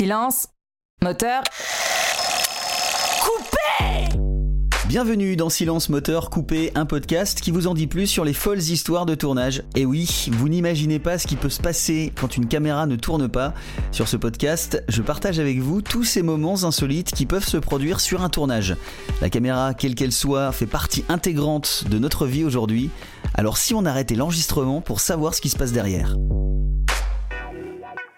Silence. Moteur. Coupé Bienvenue dans Silence Moteur Coupé, un podcast qui vous en dit plus sur les folles histoires de tournage. Et oui, vous n'imaginez pas ce qui peut se passer quand une caméra ne tourne pas. Sur ce podcast, je partage avec vous tous ces moments insolites qui peuvent se produire sur un tournage. La caméra, quelle qu'elle soit, fait partie intégrante de notre vie aujourd'hui. Alors si on arrêtait l'enregistrement pour savoir ce qui se passe derrière.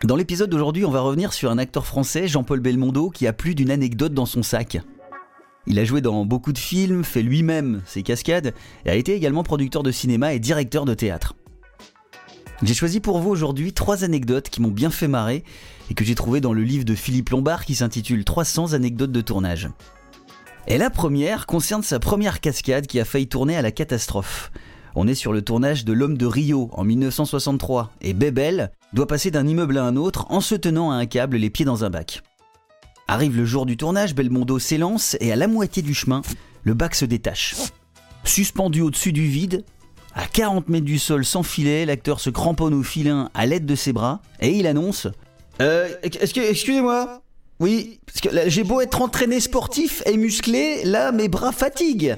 Dans l'épisode d'aujourd'hui, on va revenir sur un acteur français, Jean-Paul Belmondo, qui a plus d'une anecdote dans son sac. Il a joué dans beaucoup de films, fait lui-même ses cascades, et a été également producteur de cinéma et directeur de théâtre. J'ai choisi pour vous aujourd'hui trois anecdotes qui m'ont bien fait marrer et que j'ai trouvées dans le livre de Philippe Lombard qui s'intitule 300 anecdotes de tournage. Et la première concerne sa première cascade qui a failli tourner à la catastrophe. On est sur le tournage de L'homme de Rio en 1963 et Bebel doit passer d'un immeuble à un autre en se tenant à un câble les pieds dans un bac. Arrive le jour du tournage, Belmondo s'élance et à la moitié du chemin, le bac se détache. Suspendu au-dessus du vide, à 40 mètres du sol sans filet, l'acteur se cramponne au filin à l'aide de ses bras et il annonce euh, excusez-moi Oui, parce que j'ai beau être entraîné sportif et musclé, là mes bras fatiguent.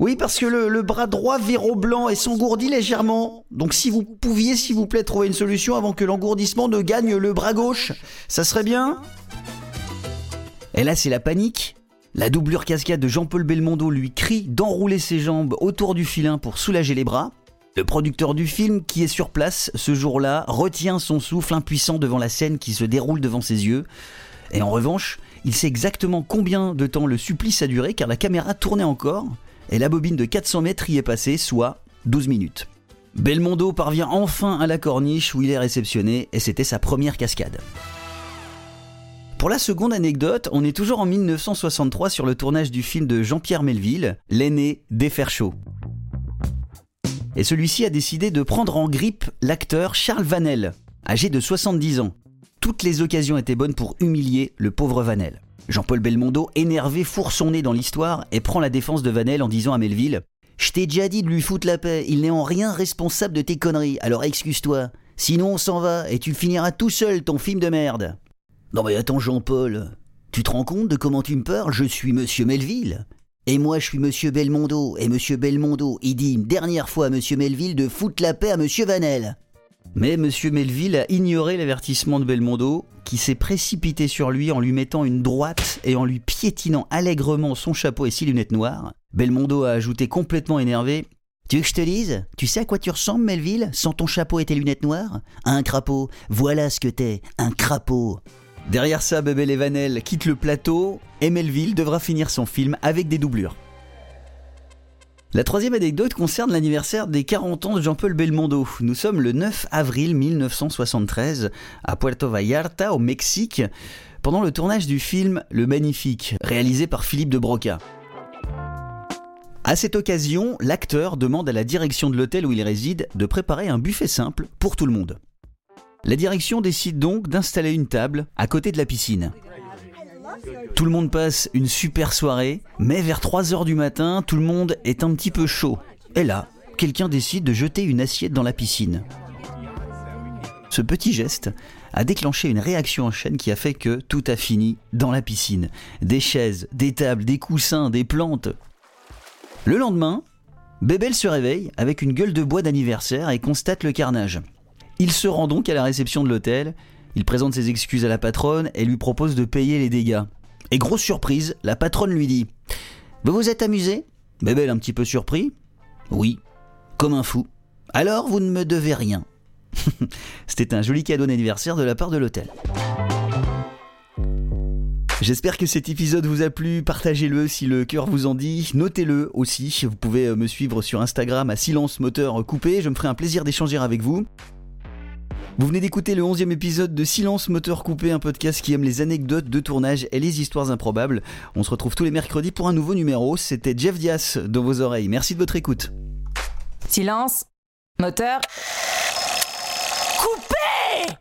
Oui, parce que le, bras droit au blanc et s'engourdit légèrement. Donc si vous pouviez, s'il vous plaît, trouver une solution avant que l'engourdissement ne gagne le bras gauche, ça serait bien Et là, c'est la panique. La doublure cascade de Jean-Paul Belmondo lui crie d'enrouler ses jambes autour du filin pour soulager les bras. Le producteur du film, qui est sur place ce jour-là, retient son souffle impuissant devant la scène qui se déroule devant ses yeux. Et en revanche, il sait exactement combien de temps le supplice a duré car la caméra tournait encore et la bobine de 400 mètres y est passée, soit 12 minutes. Belmondo parvient enfin à la corniche où il est réceptionné et c'était sa première cascade. Pour la seconde anecdote, on est toujours en 1963 sur le tournage du film de Jean-Pierre Melville, L'aîné des fers chauds. Et celui-ci a décidé de prendre en grippe l'acteur Charles Vanel, âgé de 70 ans. Toutes les occasions étaient bonnes pour humilier le pauvre Vanel. Jean-Paul Belmondo, énervé, fourre son nez dans l'histoire et prend la défense de Vanel en disant à Melville Je t'ai déjà dit de lui foutre la paix, il n'est en rien responsable de tes conneries, alors excuse-toi. Sinon on s'en va et tu finiras tout seul ton film de merde. Non mais attends Jean-Paul, tu te rends compte de comment tu me parles? Je suis Monsieur Melville. Et moi je suis Monsieur Belmondo, et Monsieur Belmondo, il dit une dernière fois à Monsieur Melville de foutre la paix à Monsieur Vanel. Mais M. Melville a ignoré l'avertissement de Belmondo, qui s'est précipité sur lui en lui mettant une droite et en lui piétinant allègrement son chapeau et ses lunettes noires. Belmondo a ajouté complètement énervé Tu veux que je te dise Tu sais à quoi tu ressembles, Melville, sans ton chapeau et tes lunettes noires? Un crapaud. Voilà ce que t'es, un crapaud. Derrière ça, et Vanel quittent le plateau et Melville devra finir son film avec des doublures. La troisième anecdote concerne l'anniversaire des 40 ans de Jean-Paul Belmondo. Nous sommes le 9 avril 1973 à Puerto Vallarta, au Mexique, pendant le tournage du film Le Magnifique, réalisé par Philippe de Broca. À cette occasion, l'acteur demande à la direction de l'hôtel où il réside de préparer un buffet simple pour tout le monde. La direction décide donc d'installer une table à côté de la piscine. Tout le monde passe une super soirée, mais vers 3h du matin, tout le monde est un petit peu chaud. Et là, quelqu'un décide de jeter une assiette dans la piscine. Ce petit geste a déclenché une réaction en chaîne qui a fait que tout a fini dans la piscine. Des chaises, des tables, des coussins, des plantes. Le lendemain, Bébel se réveille avec une gueule de bois d'anniversaire et constate le carnage. Il se rend donc à la réception de l'hôtel il présente ses excuses à la patronne et lui propose de payer les dégâts. Et grosse surprise, la patronne lui dit Vous vous êtes amusé? Bébé un petit peu surpris Oui, comme un fou. Alors vous ne me devez rien. C'était un joli cadeau d'anniversaire de la part de l'hôtel. J'espère que cet épisode vous a plu, partagez-le si le cœur vous en dit, notez-le aussi, vous pouvez euh, me suivre sur Instagram à silence moteur coupé, je me ferai un plaisir d'échanger avec vous. Vous venez d'écouter le 11e épisode de Silence Moteur Coupé, un podcast qui aime les anecdotes de tournage et les histoires improbables. On se retrouve tous les mercredis pour un nouveau numéro. C'était Jeff Dias dans vos oreilles. Merci de votre écoute. Silence, moteur, coupé